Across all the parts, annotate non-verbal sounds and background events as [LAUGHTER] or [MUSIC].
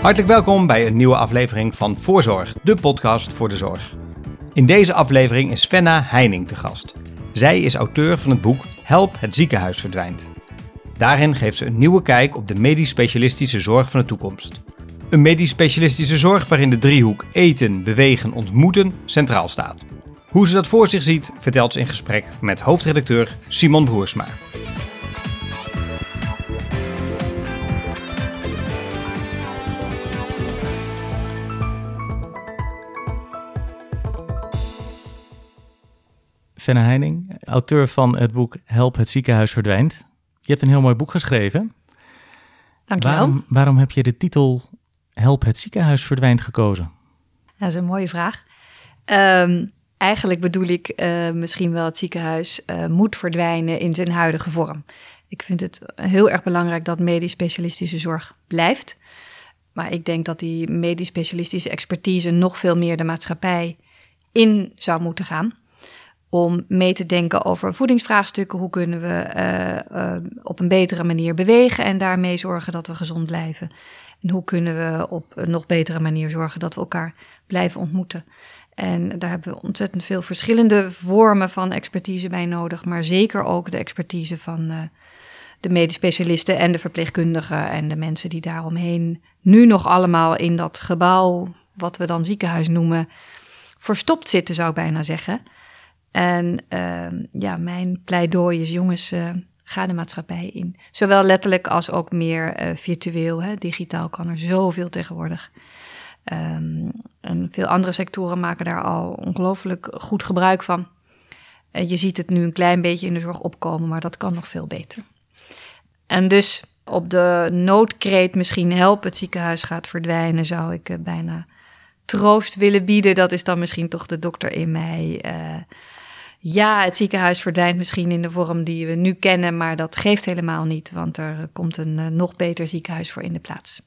Hartelijk welkom bij een nieuwe aflevering van Voorzorg, de podcast voor de zorg. In deze aflevering is Fenna Heining te gast. Zij is auteur van het boek Help, het ziekenhuis verdwijnt. Daarin geeft ze een nieuwe kijk op de medisch-specialistische zorg van de toekomst. Een medisch-specialistische zorg waarin de driehoek eten, bewegen, ontmoeten centraal staat. Hoe ze dat voor zich ziet, vertelt ze in gesprek met hoofdredacteur Simon Broersma. Fenne Heining, auteur van het boek Help, het ziekenhuis verdwijnt. Je hebt een heel mooi boek geschreven. Dankjewel. Waarom, waarom heb je de titel Help, het ziekenhuis verdwijnt gekozen? Dat is een mooie vraag. Ehm, eigenlijk bedoel ik eh, misschien wel het ziekenhuis uh, moet verdwijnen in zijn huidige vorm. Ik vind het heel erg belangrijk dat medisch specialistische zorg blijft. Maar ik denk dat die medisch specialistische expertise nog veel meer de maatschappij in zou moeten gaan om mee te denken over voedingsvraagstukken. Hoe kunnen we uh, op een betere manier bewegen en daarmee zorgen dat we gezond blijven? En hoe kunnen we op een nog betere manier zorgen dat we elkaar blijven ontmoeten? En daar hebben we ontzettend veel verschillende vormen van expertise bij nodig, maar zeker ook de expertise van uh, de medisch specialisten en de verpleegkundigen en de mensen die daaromheen nu nog allemaal in dat gebouw, wat we dan ziekenhuis noemen, verstopt zitten, zou ik bijna zeggen. En uh, ja, mijn pleidooi is, jongens, uh, ga de maatschappij in. Zowel letterlijk als ook meer uh, virtueel. Hè. Digitaal kan er zoveel tegenwoordig. Um, en veel andere sectoren maken daar al ongelooflijk goed gebruik van. En je ziet het nu een klein beetje in de zorg opkomen, maar dat kan nog veel beter. En dus op de noodkreet misschien help het ziekenhuis gaat verdwijnen, zou ik uh, bijna troost willen bieden. Dat is dan misschien toch de dokter in mij. Uh, ja, het ziekenhuis verdwijnt misschien in de vorm die we nu kennen, maar dat geeft helemaal niet, want er komt een nog beter ziekenhuis voor in de plaats.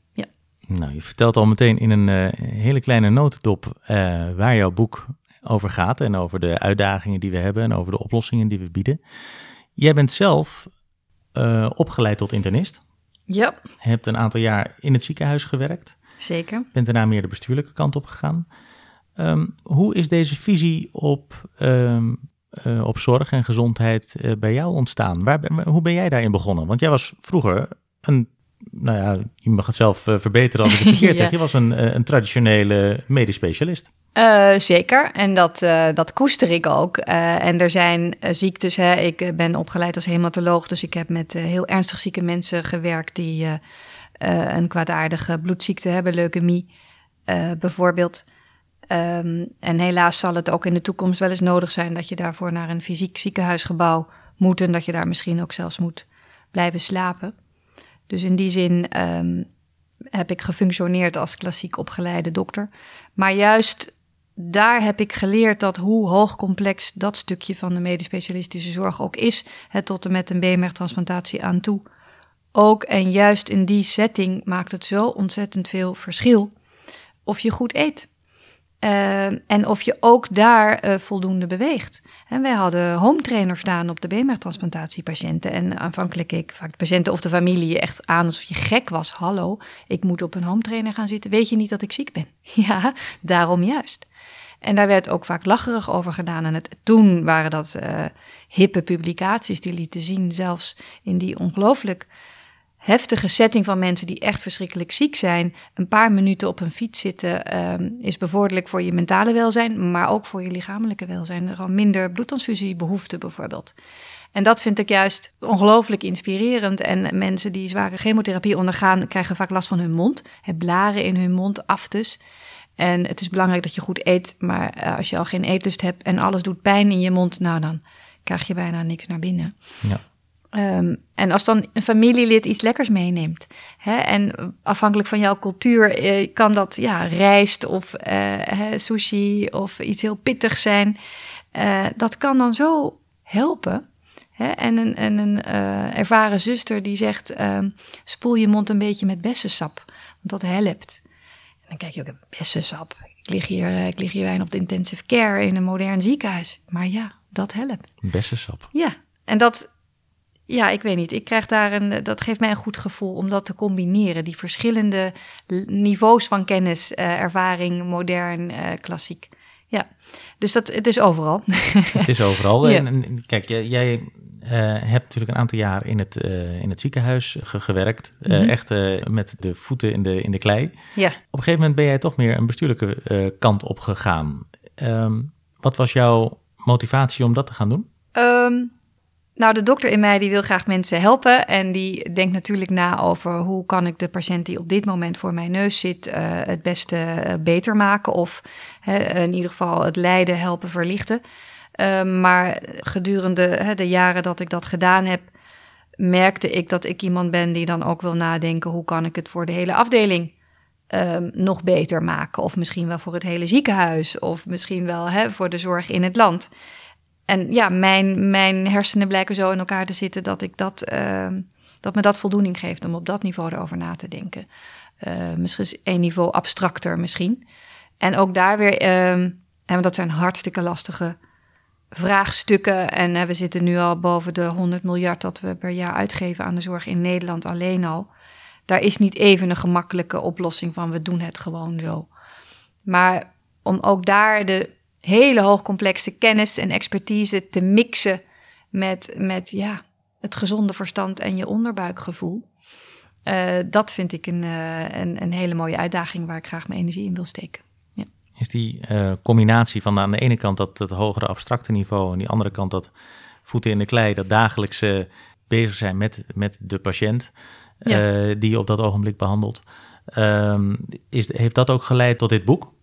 Nou, je vertelt al meteen in een uh, hele kleine notendop uh, waar jouw boek over gaat en over de uitdagingen die we hebben en over de oplossingen die we bieden. Jij bent zelf opgeleid tot internist. Ja. Hebt een aantal jaar in het ziekenhuis gewerkt. Zeker. Bent daarna meer de bestuurlijke kant op gegaan. Um, hoe is deze visie op um, uh, op zorg en gezondheid uh, bij jou ontstaan? Waar, hoe ben jij daarin begonnen? Want jij was vroeger een, nou ja, je mag het zelf uh, verbeteren als ik het [LAUGHS] verkeerd ja. zeg. Je was een, een traditionele medisch specialist. zeker, en dat, dat koester ik ook. en er zijn ziektes, hè. ik ben opgeleid als hematoloog, dus ik heb met heel ernstig zieke mensen gewerkt die een kwaadaardige bloedziekte hebben, leukemie bijvoorbeeld. Um, en helaas zal het ook in de toekomst wel eens nodig zijn dat je daarvoor naar een fysiek ziekenhuisgebouw moet en dat je daar misschien ook zelfs moet blijven slapen. Dus in die zin um, heb ik gefunctioneerd als klassiek opgeleide dokter. Maar juist daar heb ik geleerd dat hoe hoogcomplex dat stukje van de medisch specialistische zorg ook is, het tot en met een beenmergtransplantatie aan toe. Ook en juist in die setting maakt het zo ontzettend veel verschil of je goed eet. Uh, en of je ook daar uh, voldoende beweegt. En wij hadden home trainers staan op de beenmergtransplantaatiepatiënten. En aanvankelijk keek vaak de patiënten of de familie echt aan alsof je gek was. Hallo, ik moet op een home trainer gaan zitten. Weet je niet dat ik ziek ben? [LAUGHS] ja, daarom juist. En daar werd ook vaak lacherig over gedaan. En het, toen waren dat uh, hippe publicaties die lieten zien, zelfs in die ongelooflijk heftige setting van mensen die echt verschrikkelijk ziek zijn, een paar minuten op een fiets zitten, um, is bevorderlijk voor je mentale welzijn, maar ook voor je lichamelijke welzijn. Er gewoon minder bloedtransfusiebehoefte bijvoorbeeld. En dat vind ik juist ongelooflijk inspirerend. En mensen die zware chemotherapie ondergaan, krijgen vaak last van hun mond. Het blaren in hun mond, aftes. En het is belangrijk dat je goed eet, maar uh, als je al geen eetlust hebt en alles doet pijn in je mond, nou dan krijg je bijna niks naar binnen. Ja. Um, en als dan een familielid iets lekkers meeneemt, hè, en afhankelijk van jouw cultuur eh, kan dat ja, rijst of hè, sushi of iets heel pittigs zijn. Uh, dat kan dan zo helpen. Hè? En een, en een ervaren zuster die zegt: ehm, spoel je mond een beetje met bessensap, want dat helpt. En dan kijk je ook: bessensap. Ik lig hier, ik lig hier wijn op de intensive care in een modern ziekenhuis. Maar ja, dat helpt. Bessensap. Ja, en dat, ja, ik weet niet. Ik krijg daar een, dat geeft mij een goed gevoel om dat te combineren. Die verschillende niveaus van kennis, uh, ervaring, modern, uh, klassiek. Ja, dus dat, het is overal. [LAUGHS] Het is overal. ja. en, kijk, jij, uh, hebt natuurlijk een aantal jaar in het, in het ziekenhuis ge gewerkt. Mm -hmm. echt met de voeten in de, in de klei. Ja. Op een gegeven moment ben jij toch meer een bestuurlijke kant op gegaan. Um, wat was jouw motivatie om dat te gaan doen? Um, nou, de dokter in mij die wil graag mensen helpen. En die denkt natuurlijk na over hoe kan ik de patiënt die op dit moment voor mijn neus zit, uh, het beste uh, beter maken. Of in ieder geval het lijden helpen verlichten. Uh, maar gedurende de jaren dat ik dat gedaan heb, merkte ik dat ik iemand ben die dan ook wil nadenken: hoe kan ik het voor de hele afdeling um, nog beter maken? Of misschien wel voor het hele ziekenhuis, of misschien wel hè, voor de zorg in het land. En ja, mijn, mijn hersenen blijken zo in elkaar te zitten dat, ik dat, uh, dat me dat voldoening geeft om op dat niveau erover na te denken. Uh, misschien een niveau abstracter misschien. En ook daar weer, en dat zijn hartstikke lastige vraagstukken. En we zitten nu al boven de 100 miljard dat we per jaar uitgeven aan de zorg in Nederland alleen al. Daar is niet even een gemakkelijke oplossing van we doen het gewoon zo. Maar om ook daar de hele hoogcomplexe kennis en expertise te mixen met, met ja, het gezonde verstand en je onderbuikgevoel. Uh, dat vind ik een, uh, een, een, hele mooie uitdaging waar ik graag mijn energie in wil steken. Ja. Is die uh, combinatie van aan de ene kant dat het hogere abstracte niveau en aan de andere kant dat voeten in de klei, dat dagelijkse bezig zijn met, met de patiënt ja. die je op dat ogenblik behandelt, ehm, is, heeft dat ook geleid tot dit boek?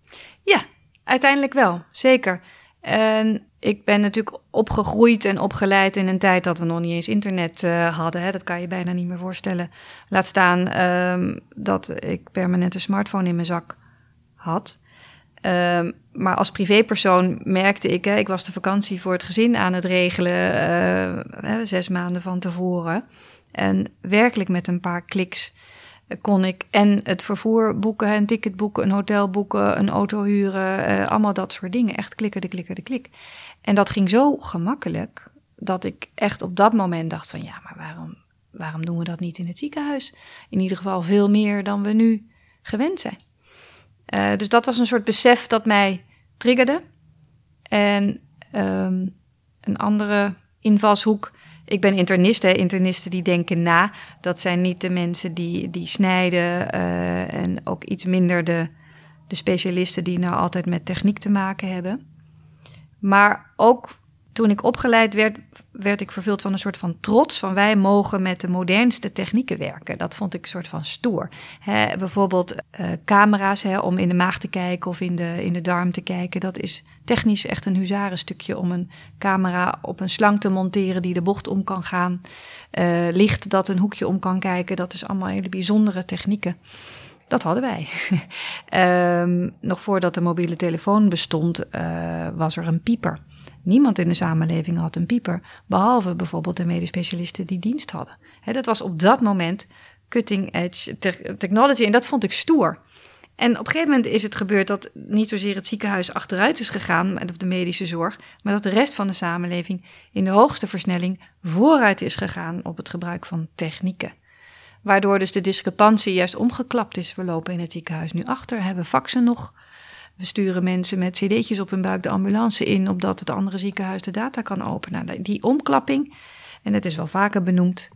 Ja, Uiteindelijk wel, zeker. En ik ben natuurlijk opgegroeid en opgeleid in een tijd dat we nog niet eens internet uh, hadden. Hè. Dat kan je bijna niet meer voorstellen. Laat staan um, dat ik permanent een smartphone in mijn zak had. Um, maar als privépersoon merkte ik, hè, ik was de vakantie voor het gezin aan het regelen, uh, zes maanden van tevoren. En werkelijk met een paar kliks kon ik en het vervoer boeken, een ticket boeken, een hotel boeken, een auto huren, uh, allemaal dat soort dingen. Echt klikken, de klikken, de klik. En dat ging zo gemakkelijk dat ik echt op dat moment dacht van ja, maar waarom, waarom doen we dat niet in het ziekenhuis? In ieder geval veel meer dan we nu gewend zijn. Uh, dus dat was een soort besef dat mij triggerde. En um, een andere invalshoek ik ben internist, hè. internisten die denken na. Dat zijn niet de mensen die, die snijden uh, en ook iets minder de, de specialisten die nou altijd met techniek te maken hebben. Maar ook toen ik opgeleid werd, werd ik vervuld van een soort van trots van wij mogen met de modernste technieken werken. Dat vond ik een soort van stoer. Bijvoorbeeld uh, camera's om in de maag te kijken of in de, in de darm te kijken. Dat is technisch echt een huzarenstukje om een camera op een slang te monteren die de bocht om kan gaan. Uh, licht dat een hoekje om kan kijken. Dat is allemaal hele bijzondere technieken. Dat hadden wij. um, [LAUGHS] nog voordat de mobiele telefoon bestond, uh, was er een pieper. Niemand in de samenleving had een pieper, behalve bijvoorbeeld de medisch specialisten die dienst hadden. Dat was op dat moment cutting edge technology en dat vond ik stoer. En op een gegeven moment is het gebeurd dat niet zozeer het ziekenhuis achteruit is gegaan, of de medische zorg, maar dat de rest van de samenleving in de hoogste versnelling vooruit is gegaan op het gebruik van technieken. Waardoor dus de discrepantie juist omgeklapt is. We lopen in het ziekenhuis nu achter, hebben faxen nog. We sturen mensen met cd'tjes op hun buik de ambulance in, opdat het andere ziekenhuis de data kan openen. Nou, die omklapping, en het is wel vaker benoemd,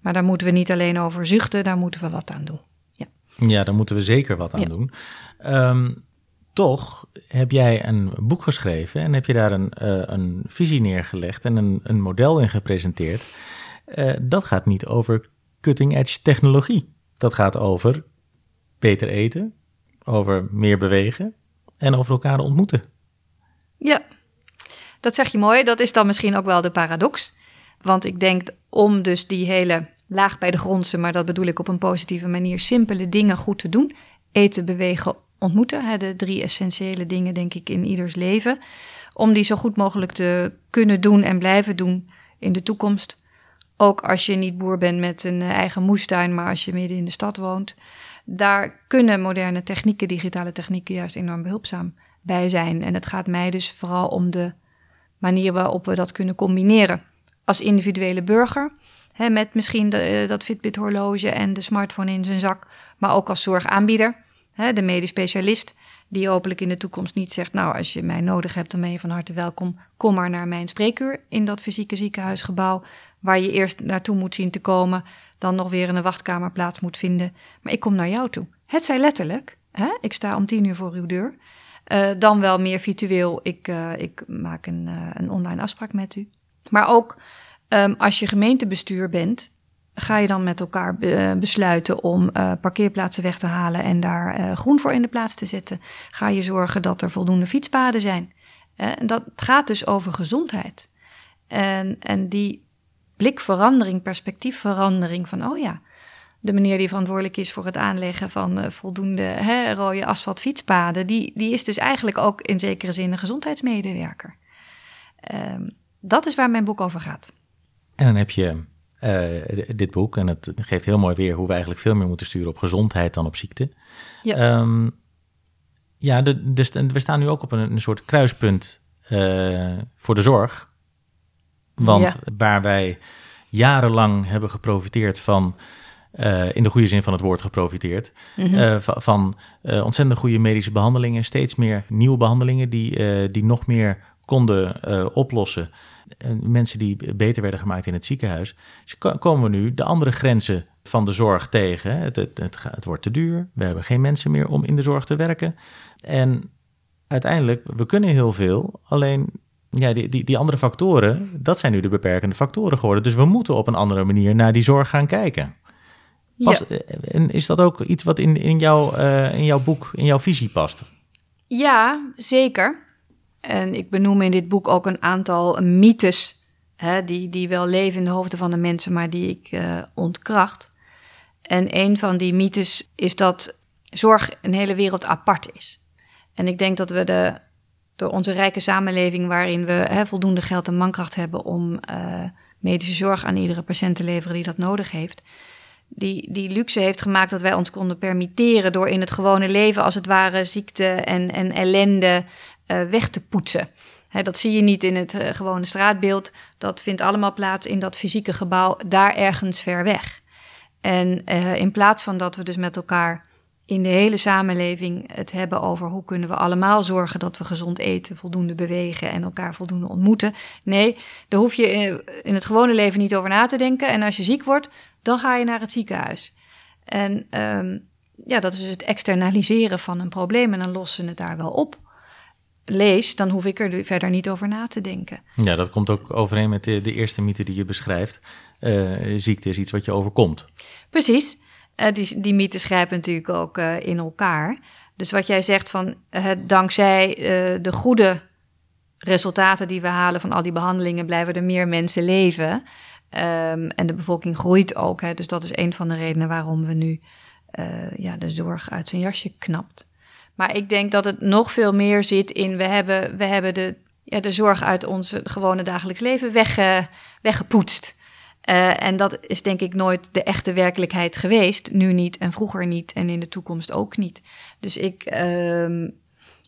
maar daar moeten we niet alleen over zuchten, daar moeten we wat aan doen. Ja, daar moeten we zeker wat aan ja. doen. Um, toch heb jij een boek geschreven en heb je daar een, uh, een visie neergelegd en een, een model in gepresenteerd. Uh, dat gaat niet over cutting-edge technologie. Dat gaat over beter eten, over meer bewegen en over elkaar ontmoeten. Ja, dat zeg je mooi. Dat is dan misschien ook wel de paradox. Want ik denk om dus die hele laag bij de grondse, maar dat bedoel ik op een positieve manier, simpele dingen goed te doen. Eten, bewegen, ontmoeten. Hè, de drie essentiële dingen, denk ik, in ieders leven. Om die zo goed mogelijk te kunnen doen en blijven doen in de toekomst. Ook als je niet boer bent met een eigen moestuin, maar als je midden in de stad woont. Daar kunnen moderne technieken, digitale technieken, juist enorm behulpzaam bij zijn. En het gaat mij dus vooral om de manier waarop we dat kunnen combineren. Als individuele burger, met misschien de, eh, dat Fitbit-horloge en de smartphone in zijn zak, maar ook als zorgaanbieder, de medisch specialist, die hopelijk in de toekomst niet zegt: Nou, als je mij nodig hebt, dan ben je van harte welkom. Kom maar naar mijn spreekuur in dat fysieke ziekenhuisgebouw, waar je eerst naartoe moet zien te komen, dan nog weer in een wachtkamer plaats moet vinden. Maar ik kom naar jou toe. Het zij letterlijk? Ik sta om tien uur voor uw deur. Uh, dan wel meer virtueel. Ik, uh, ik maak een, een online afspraak met u. Maar ook um, als je gemeentebestuur bent, ga je dan met elkaar be besluiten om parkeerplaatsen weg te halen en daar groen voor in de plaats te zetten. Ga je zorgen dat er voldoende fietspaden zijn. en dat gaat dus over gezondheid. En, en die blikverandering, perspectiefverandering van, oh ja, de meneer die verantwoordelijk is voor het aanleggen van voldoende hè, rode asfaltfietspaden, die, die is dus eigenlijk ook in zekere zin een gezondheidsmedewerker. Um, dat is waar mijn boek over gaat. En dan heb je uh, dit boek en het geeft heel mooi weer hoe we eigenlijk veel meer moeten sturen op gezondheid dan op ziekte. Ja, um, ja de, we staan nu ook op een, een soort kruispunt uh, voor de zorg. Want ja. waar wij jarenlang hebben geprofiteerd van uh, in de goede zin van het woord geprofiteerd. Mm -hmm. uh, van uh, ontzettend goede medische behandelingen, steeds meer nieuwe behandelingen die, die nog meer konden oplossen. Mensen die beter werden gemaakt in het ziekenhuis. Dus komen we nu de andere grenzen van de zorg tegen. Het, het, het, het wordt te duur, we hebben geen mensen meer om in de zorg te werken. En uiteindelijk, we kunnen heel veel, alleen ja, die, die, die andere factoren, dat zijn nu de beperkende factoren geworden. Dus we moeten op een andere manier naar die zorg gaan kijken. Past, ja. Eh, en is dat ook iets wat in, in, jouw, uh, in jouw boek, in jouw visie past? Ja, zeker. En ik benoem in dit boek ook een aantal mythes hè, die, die wel leven in de hoofden van de mensen, maar die ik uh, ontkracht. En een van die mythes is dat zorg een hele wereld apart is. En ik denk dat we de, door onze rijke samenleving, waarin we hè, voldoende geld en mankracht hebben om uh, medische zorg aan iedere patiënt te leveren die dat nodig heeft, die, die luxe heeft gemaakt dat wij ons konden permitteren door in het gewone leven als het ware ziekte en, en ellende uh, weg te poetsen. Dat zie je niet in het uh, gewone straatbeeld. Dat vindt allemaal plaats in dat fysieke gebouw, daar ergens ver weg. En uh, in plaats van dat we dus met elkaar in de hele samenleving het hebben over hoe kunnen we allemaal zorgen dat we gezond eten, voldoende bewegen en elkaar voldoende ontmoeten. Nee, daar hoef je in het gewone leven niet over na te denken. En als je ziek wordt, dan ga je naar het ziekenhuis. En um, ja, dat is dus het externaliseren van een probleem en dan lossen ze het daar wel op. Lees, dan hoef ik er verder niet over na te denken. Ja, dat komt ook overeen met de, de eerste mythe die je beschrijft. Uh, ziekte is iets wat je overkomt. Precies. Uh, die, die mythes grijpen natuurlijk ook uh, in elkaar. Dus wat jij zegt van dankzij de goede resultaten die we halen van al die behandelingen, blijven er meer mensen leven. Um, en de bevolking groeit ook. Hè, dus dat is een van de redenen waarom we nu ja, de zorg uit zijn jasje knapt. Maar ik denk dat het nog veel meer zit in we hebben, we hebben de, ja, de zorg uit ons gewone dagelijks leven wegge, weggepoetst. Uh, en dat is denk ik nooit de echte werkelijkheid geweest. Nu niet en vroeger niet en in de toekomst ook niet. Dus ik uh,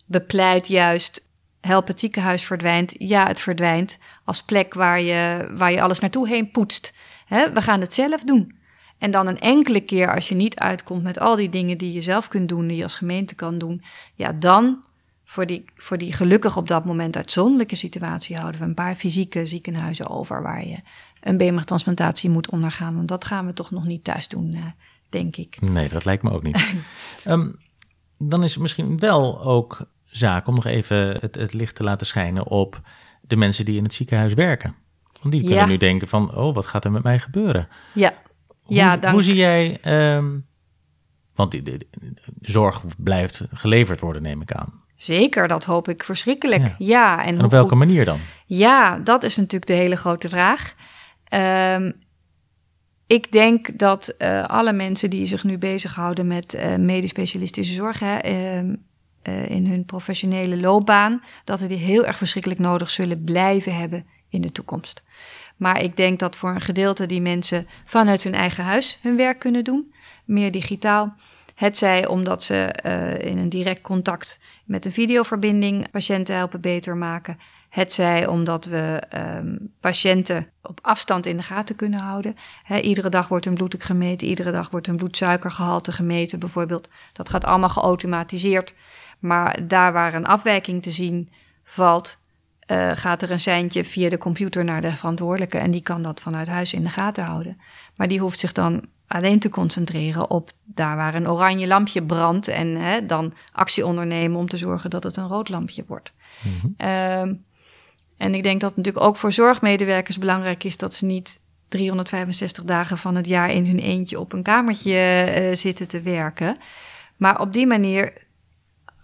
bepleit juist help het ziekenhuis verdwijnt. Ja, het verdwijnt als plek waar je, waar je alles naartoe heen poetst. He, we gaan het zelf doen. En dan een enkele keer als je niet uitkomt met al die dingen die je zelf kunt doen, die je als gemeente kan doen, ja, dan voor die, voor die gelukkig op dat moment uitzonderlijke situatie houden we een paar fysieke ziekenhuizen over waar je een beenmergtransplantatie moet ondergaan. Want dat gaan we toch nog niet thuis doen, uh, denk ik. Nee, dat lijkt me ook niet. um, [LAUGHS] dan is het misschien wel ook zaak om nog even het, het, licht te laten schijnen op de mensen die in het ziekenhuis werken. Want die kunnen ja. nu denken van, oh, wat gaat er met mij gebeuren? Ja, ja dank. Hoe zie jij, um, want de, de, de, zorg blijft geleverd worden, neem ik aan. Zeker, dat hoop ik verschrikkelijk. Ja, ja en, en op welke manier dan? Ja, dat is natuurlijk de hele grote vraag. Um, ik denk dat uh, alle mensen die zich nu bezighouden met uh, medisch specialistische zorg, hè, uh, uh, in hun professionele loopbaan, dat we die heel erg verschrikkelijk nodig zullen blijven hebben in de toekomst. Maar ik denk dat voor een gedeelte die mensen vanuit hun eigen huis hun werk kunnen doen, meer digitaal. Het zij omdat ze uh, in een direct contact met een videoverbinding patiënten helpen beter maken. Het zij omdat we um, patiënten op afstand in de gaten kunnen houden. iedere dag wordt hun bloeddruk gemeten, iedere dag wordt hun bloedsuikergehalte gemeten bijvoorbeeld. Dat gaat allemaal geautomatiseerd. Maar daar waar een afwijking te zien valt, uh, gaat er een seintje via de computer naar de verantwoordelijke en die kan dat vanuit huis in de gaten houden. Maar die hoeft zich dan alleen te concentreren op daar waar een oranje lampje brandt en hè, dan actie ondernemen om te zorgen dat het een rood lampje wordt. Mm en ik denk dat het natuurlijk ook voor zorgmedewerkers belangrijk is dat ze niet 365 dagen van het jaar in hun eentje op een kamertje uh, zitten te werken. Maar op die manier,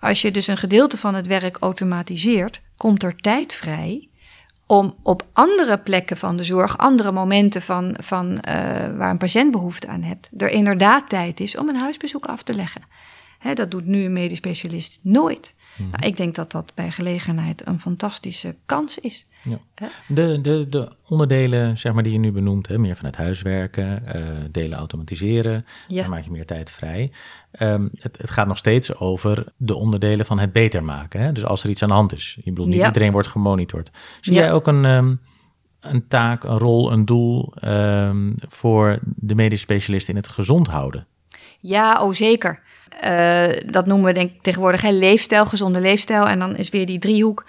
als je dus een gedeelte van het werk automatiseert, komt er tijd vrij om op andere plekken van de zorg, andere momenten van, van, uh, waar een patiënt behoefte aan hebt, er inderdaad tijd is om een huisbezoek af te leggen. Hè, dat doet nu een medisch specialist nooit. Mhm. Nou, ik denk dat dat bij gelegenheid een fantastische kans is. Ja. De, de, de onderdelen zeg maar, die je nu benoemt, hè, meer van het huiswerken, uh, delen automatiseren, ja. dan maak je meer tijd vrij. Um, het, het, gaat nog steeds over de onderdelen van het beter maken. Hè? Dus als er iets aan de hand is, je bedoelt niet iedereen wordt gemonitord. Zie jij ook een, um, een taak, een rol, een doel um, voor de medisch specialist in het gezond houden? Ja, oh zeker. Uh, dat noemen we denk tegenwoordig hè, leefstijl, gezonde leefstijl. En dan is weer die driehoek.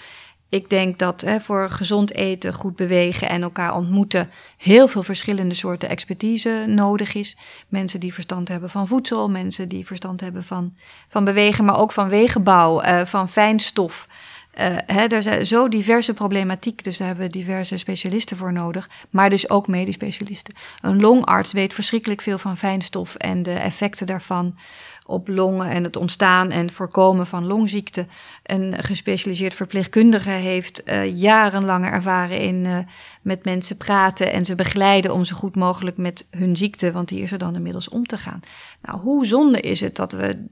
Ik denk dat hè, voor gezond eten, goed bewegen en elkaar ontmoeten heel veel verschillende soorten expertise nodig is. Mensen die verstand hebben van voedsel, mensen die verstand hebben van, van bewegen, maar ook van wegenbouw, uh, van fijnstof. Uh, hè, er zijn zo diverse problematiek, dus daar hebben we diverse specialisten voor nodig, maar dus ook medisch specialisten. Een longarts weet verschrikkelijk veel van fijnstof en de effecten daarvan op longen en het ontstaan en voorkomen van longziekten. Een gespecialiseerd verpleegkundige heeft uh, jarenlange ervaren in uh, met mensen praten en ze begeleiden om zo goed mogelijk met hun ziekte, want die is er dan inmiddels om te gaan. Nou, hoe zonde is het dat we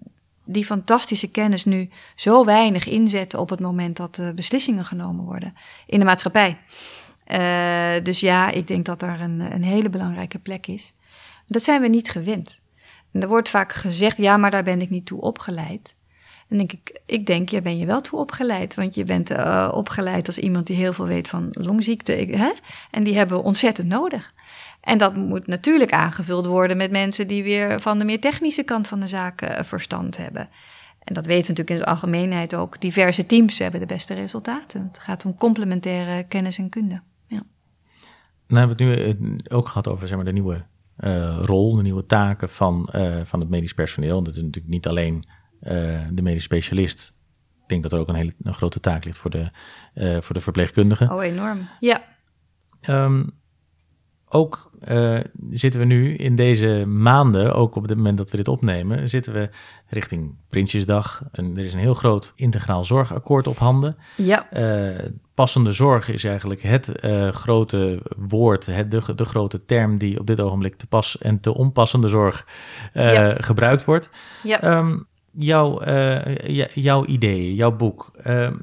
die fantastische kennis nu zo weinig inzetten op het moment dat uh, beslissingen genomen worden in de maatschappij. dus ja, ik denk dat daar een, een hele belangrijke plek is. Dat zijn we niet gewend. En er wordt vaak gezegd, ja, maar daar ben ik niet toe opgeleid. En denk ik, ik denk, ja, ben je wel toe opgeleid. Want je bent uh, opgeleid als iemand die heel veel weet van longziekte. Hè? En die hebben we ontzettend nodig. En dat moet natuurlijk aangevuld worden met mensen die weer van de meer technische kant van de zaken uh, verstand hebben. En dat weten we natuurlijk in de algemeenheid ook. Diverse teams hebben de beste resultaten. Het gaat om complementaire kennis en kunde. Ja. Nou hebben het nu eh, ook gehad over zeg maar, de nieuwe rol, de nieuwe taken van, uh, van het medisch personeel. Dat is natuurlijk niet alleen uh, de medisch specialist. Ik denk dat er ook een hele een grote taak ligt voor de, voor de verpleegkundigen. Oh, enorm. Ja. Um, ook uh, zitten we nu in deze maanden, ook op het moment dat we dit opnemen, zitten we richting Prinsjesdag. En er is een heel groot integraal zorgakkoord op handen. Ja. Uh, passende zorg is eigenlijk het uh, grote woord, het, de, de grote term die op dit ogenblik te pas en te onpassende zorg ja. gebruikt wordt. Ja. Um, jouw, jouw ideeën, jouw boek, ehm,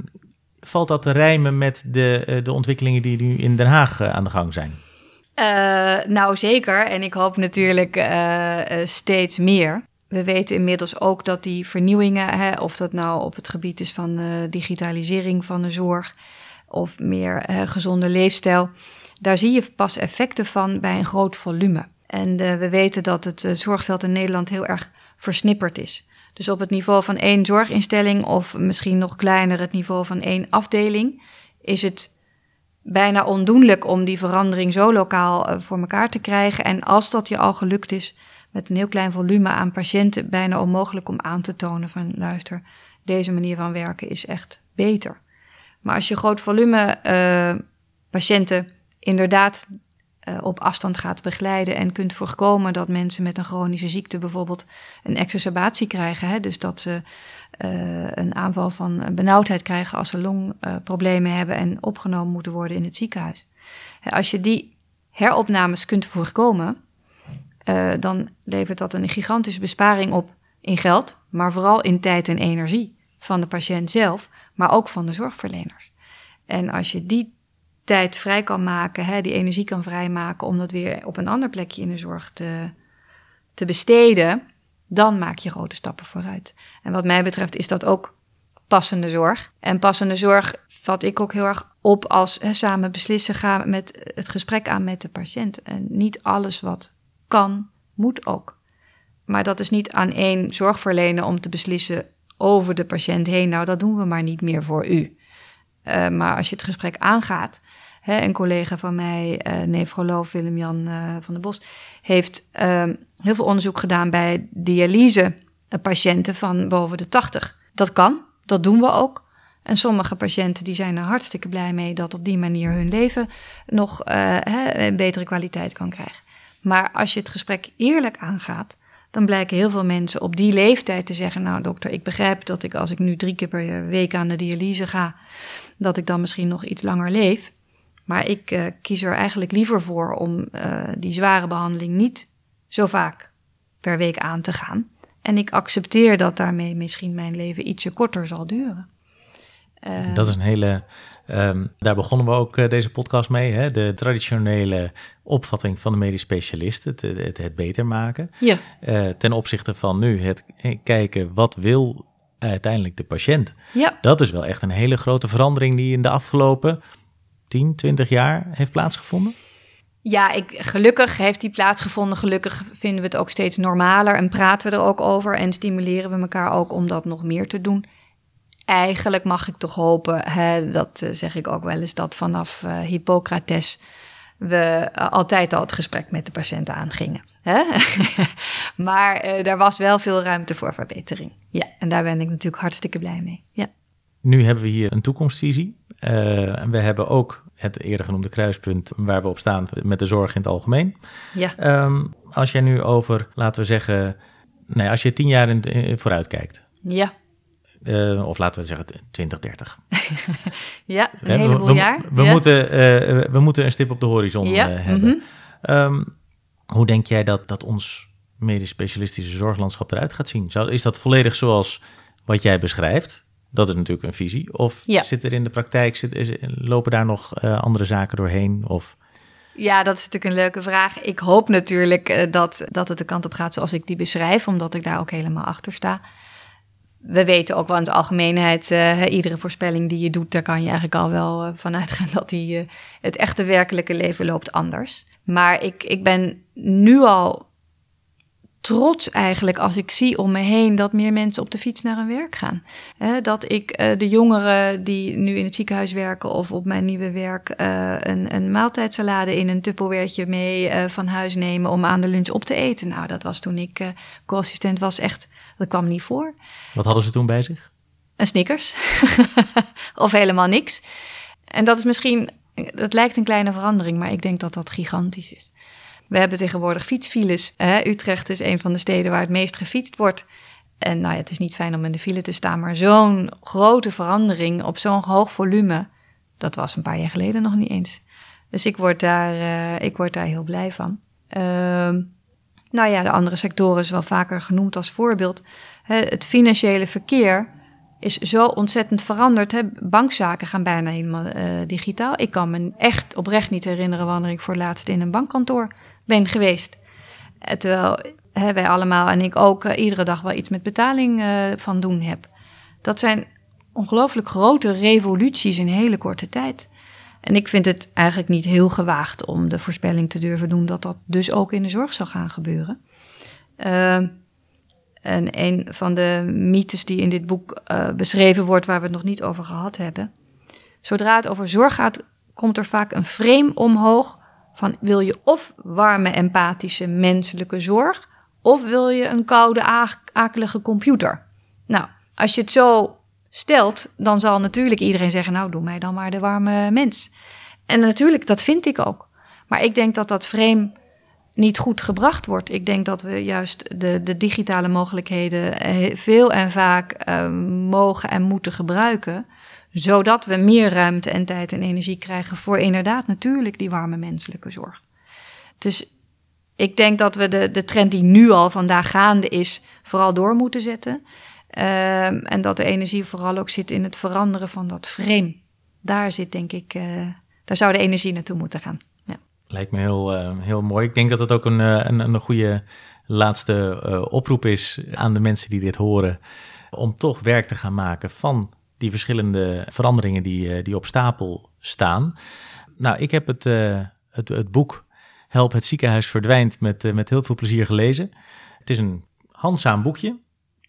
valt dat te rijmen met de, de ontwikkelingen die nu in Den Haag aan de gang zijn? Uh, nou, zeker. En ik hoop natuurlijk uh, steeds meer. We weten inmiddels ook dat die vernieuwingen, hè, of dat nou op het gebied is van digitalisering van de zorg of meer gezonde leefstijl, daar zie je pas effecten van bij een groot volume. En we weten dat het zorgveld in Nederland heel erg versnipperd is. Dus op het niveau van één zorginstelling of misschien nog kleiner het niveau van één afdeling is het bijna ondoenlijk om die verandering zo lokaal uh, voor elkaar te krijgen. En als dat je al gelukt is met een heel klein volume aan patiënten, bijna onmogelijk om aan te tonen van luister, deze manier van werken is echt beter. Maar als je groot volume uh, patiënten inderdaad uh, op afstand gaat begeleiden en kunt voorkomen dat mensen met een chronische ziekte bijvoorbeeld een exacerbatie krijgen, hè, dus dat ze uh, een aanval van benauwdheid krijgen als ze longproblemen hebben en opgenomen moeten worden in het ziekenhuis. Als je die heropnames kunt voorkomen, uh, dan levert dat een gigantische besparing op in geld, maar vooral in tijd en energie van de patiënt zelf, maar ook van de zorgverleners. En als je die tijd vrij kan maken, hè, die energie kan vrijmaken om dat weer op een ander plekje in de zorg te, te besteden, dan maak je grote stappen vooruit. En wat mij betreft is dat ook passende zorg. En passende zorg vat ik ook heel erg op als samen beslissen, ga met het gesprek aan met de patiënt. En niet alles wat kan, moet ook. Maar dat is niet aan één zorgverlener om te beslissen over de patiënt heen. Nou, dat doen we maar niet meer voor u. Uh, maar als je het gesprek aangaat. Hè, een collega van mij, uh, nefroloog Willem-Jan uh, van der Bos, heeft ehm, heel veel onderzoek gedaan bij dialysepatiënten van boven de 80. Dat kan, dat doen we ook. En sommige patiënten die zijn er hartstikke blij mee dat op die manier hun leven nog een betere kwaliteit kan krijgen. Maar als je het gesprek eerlijk aangaat, dan blijken heel veel mensen op die leeftijd te zeggen: Nou, dokter, ik begrijp dat ik als ik nu drie keer per week aan de dialyse ga, dat ik dan misschien nog iets langer leef. Maar ik uh, kies er eigenlijk liever voor om uh, die zware behandeling niet zo vaak per week aan te gaan. En ik accepteer dat daarmee misschien mijn leven ietsje korter zal duren. Uh, dat is een hele Um, daar begonnen we ook deze podcast mee. Hè? De traditionele opvatting van de medisch specialist, het, het, het beter maken. Ja. Ten opzichte van nu het kijken wat wil uiteindelijk de patiënt. Ja. Dat is wel echt een hele grote verandering die in de afgelopen 10, 20 jaar heeft plaatsgevonden. Ja, ik, gelukkig heeft die plaatsgevonden. Gelukkig vinden we het ook steeds normaler en praten we er ook over en stimuleren we elkaar ook om dat nog meer te doen eigenlijk mag ik toch hopen, hè, dat uh, zeg ik ook wel eens, dat vanaf uh, Hippocrates we uh, altijd al het gesprek met de patiënt aangingen. Hè? [LAUGHS] maar daar was wel veel ruimte voor verbetering. Ja, en daar ben ik natuurlijk hartstikke blij mee. Ja. Nu hebben we hier een toekomstvisie. en we hebben ook het eerder genoemde kruispunt waar we op staan met de zorg in het algemeen. Ja. Um, als jij nu over, laten we zeggen, nee, als je tien jaar in, in vooruit kijkt. Ja. Uh, of laten we zeggen 2030. [LAUGHS] ja, een heleboel we, jaar. We, ja. moeten, uh, we moeten een stip op de horizon ja. uh, hebben. Mm -hmm. um, hoe denk jij dat, dat ons medisch specialistische zorglandschap eruit gaat zien? Zou, is dat volledig zoals wat jij beschrijft? Dat is natuurlijk een visie. Of ja. zit er in de praktijk, zit, is, lopen daar nog andere zaken doorheen? Of... Ja, dat is natuurlijk een leuke vraag. Ik hoop natuurlijk dat, dat het de kant op gaat zoals ik die beschrijf, omdat ik daar ook helemaal achter sta we weten ook wel in de algemeenheid, uh, iedere voorspelling die je doet, daar kan je eigenlijk al wel uh, van uitgaan dat die, uh, het echte werkelijke leven loopt anders. Maar ik, ik ben nu al trots eigenlijk als ik zie om me heen dat meer mensen op de fiets naar hun werk gaan. dat ik de jongeren die nu in het ziekenhuis werken of op mijn nieuwe werk een, een maaltijdsalade in een tupperwareetje mee van huis nemen om aan de lunch op te eten. Nou, dat was toen ik co-assistent was echt, dat kwam niet voor. Wat hadden ze toen bij zich? Een Snickers. [LAUGHS] of helemaal niks. En dat is misschien, dat lijkt een kleine verandering, maar ik denk dat dat gigantisch is. We hebben tegenwoordig fietsfiles. Utrecht is een van de steden waar het meest gefietst wordt. En nou ja, het is niet fijn om in de file te staan, maar zo'n grote verandering op zo'n hoog volume, dat was een paar jaar geleden nog niet eens. Dus ik word daar, uh, ik word daar heel blij van. Uh, nou ja, de andere sectoren is wel vaker genoemd als voorbeeld. Het financiële verkeer is zo ontzettend veranderd. Bankzaken gaan bijna helemaal uh, digitaal. Ik kan me echt oprecht niet herinneren wanneer ik voor laatst in een bankkantoor ben geweest. Terwijl hè, wij allemaal en ik ook uh, iedere dag wel iets met betaling uh, van doen heb. Dat zijn ongelooflijk grote revoluties in hele korte tijd. En ik vind het eigenlijk niet heel gewaagd om de voorspelling te durven doen dat dat dus ook in de zorg zal gaan gebeuren. Uh, en een van de mythes die in dit boek beschreven wordt, waar we het nog niet over gehad hebben. Zodra het over zorg gaat, komt er vaak een frame omhoog van wil je of warme, empathische, menselijke zorg, of wil je een koude, akelige computer. Nou, als je het zo stelt, dan zal natuurlijk iedereen zeggen, nou doe mij dan maar de warme mens. En natuurlijk, dat vind ik ook. Maar ik denk dat dat frame niet goed gebracht wordt. Ik denk dat we juist de, de digitale mogelijkheden veel en vaak uh, mogen en moeten gebruiken. Zodat we meer ruimte en tijd en energie krijgen voor inderdaad natuurlijk die warme menselijke zorg. Dus ik denk dat we de, de trend die nu al vandaag gaande is, vooral door moeten zetten. Uh, en dat de energie vooral ook zit in het veranderen van dat frame. Daar zit denk ik, uh, daar zou de energie naartoe moeten gaan. Lijkt me heel, uh, heel mooi. Ik denk dat het ook een, een, een goede laatste oproep is aan de mensen die dit horen. Om toch werk te gaan maken van die verschillende veranderingen die, uh, die op stapel staan. Nou, ik heb het, uh, het, het, boek Help het ziekenhuis verdwijnt met, uh, met heel veel plezier gelezen. Het is een handzaam boekje.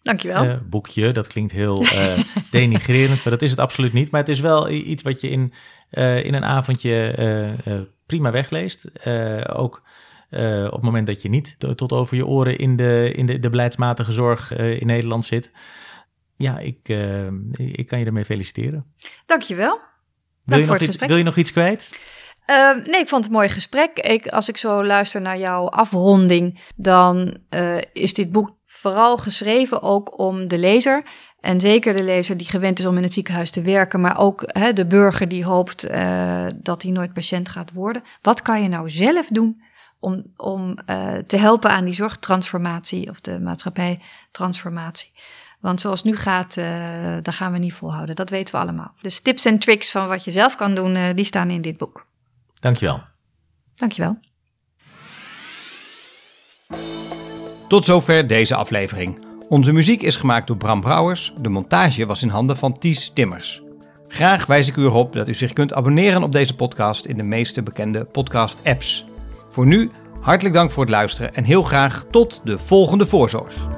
Dankjewel. Uh, boekje, dat klinkt heel [LAUGHS] denigrerend, maar dat is het absoluut niet. Maar het is wel iets wat je in, in een avondje prima wegleest. ook op het moment dat je niet tot over je oren in de, in de, de beleidsmatige zorg in Nederland zit. Ja, ik, ik kan je ermee feliciteren. Dankjewel. Wil je, nog iets, wil je nog iets kwijt? Uh, nee, ik vond het een mooi gesprek. Ik, als ik zo luister naar jouw afronding, dan uh, is dit boek vooral geschreven ook om de lezer. En zeker de lezer die gewend is om in het ziekenhuis te werken, maar ook hè, de burger die hoopt uh, dat hij nooit patiënt gaat worden. Wat kan je nou zelf doen om, om te helpen aan die zorgtransformatie of de maatschappijtransformatie? Want zoals het nu gaat, uh, dat gaan we niet volhouden. Dat weten we allemaal. Dus tips en tricks van wat je zelf kan doen, uh, die staan in dit boek. Dankjewel. Dankjewel. Tot zover deze aflevering. Onze muziek is gemaakt door Bram Brouwers. De montage was in handen van Ties Timmers. Graag wijs ik u erop dat u zich kunt abonneren op deze podcast in de meeste bekende podcast-apps. Voor nu, hartelijk dank voor het luisteren en heel graag tot de volgende voorzorg.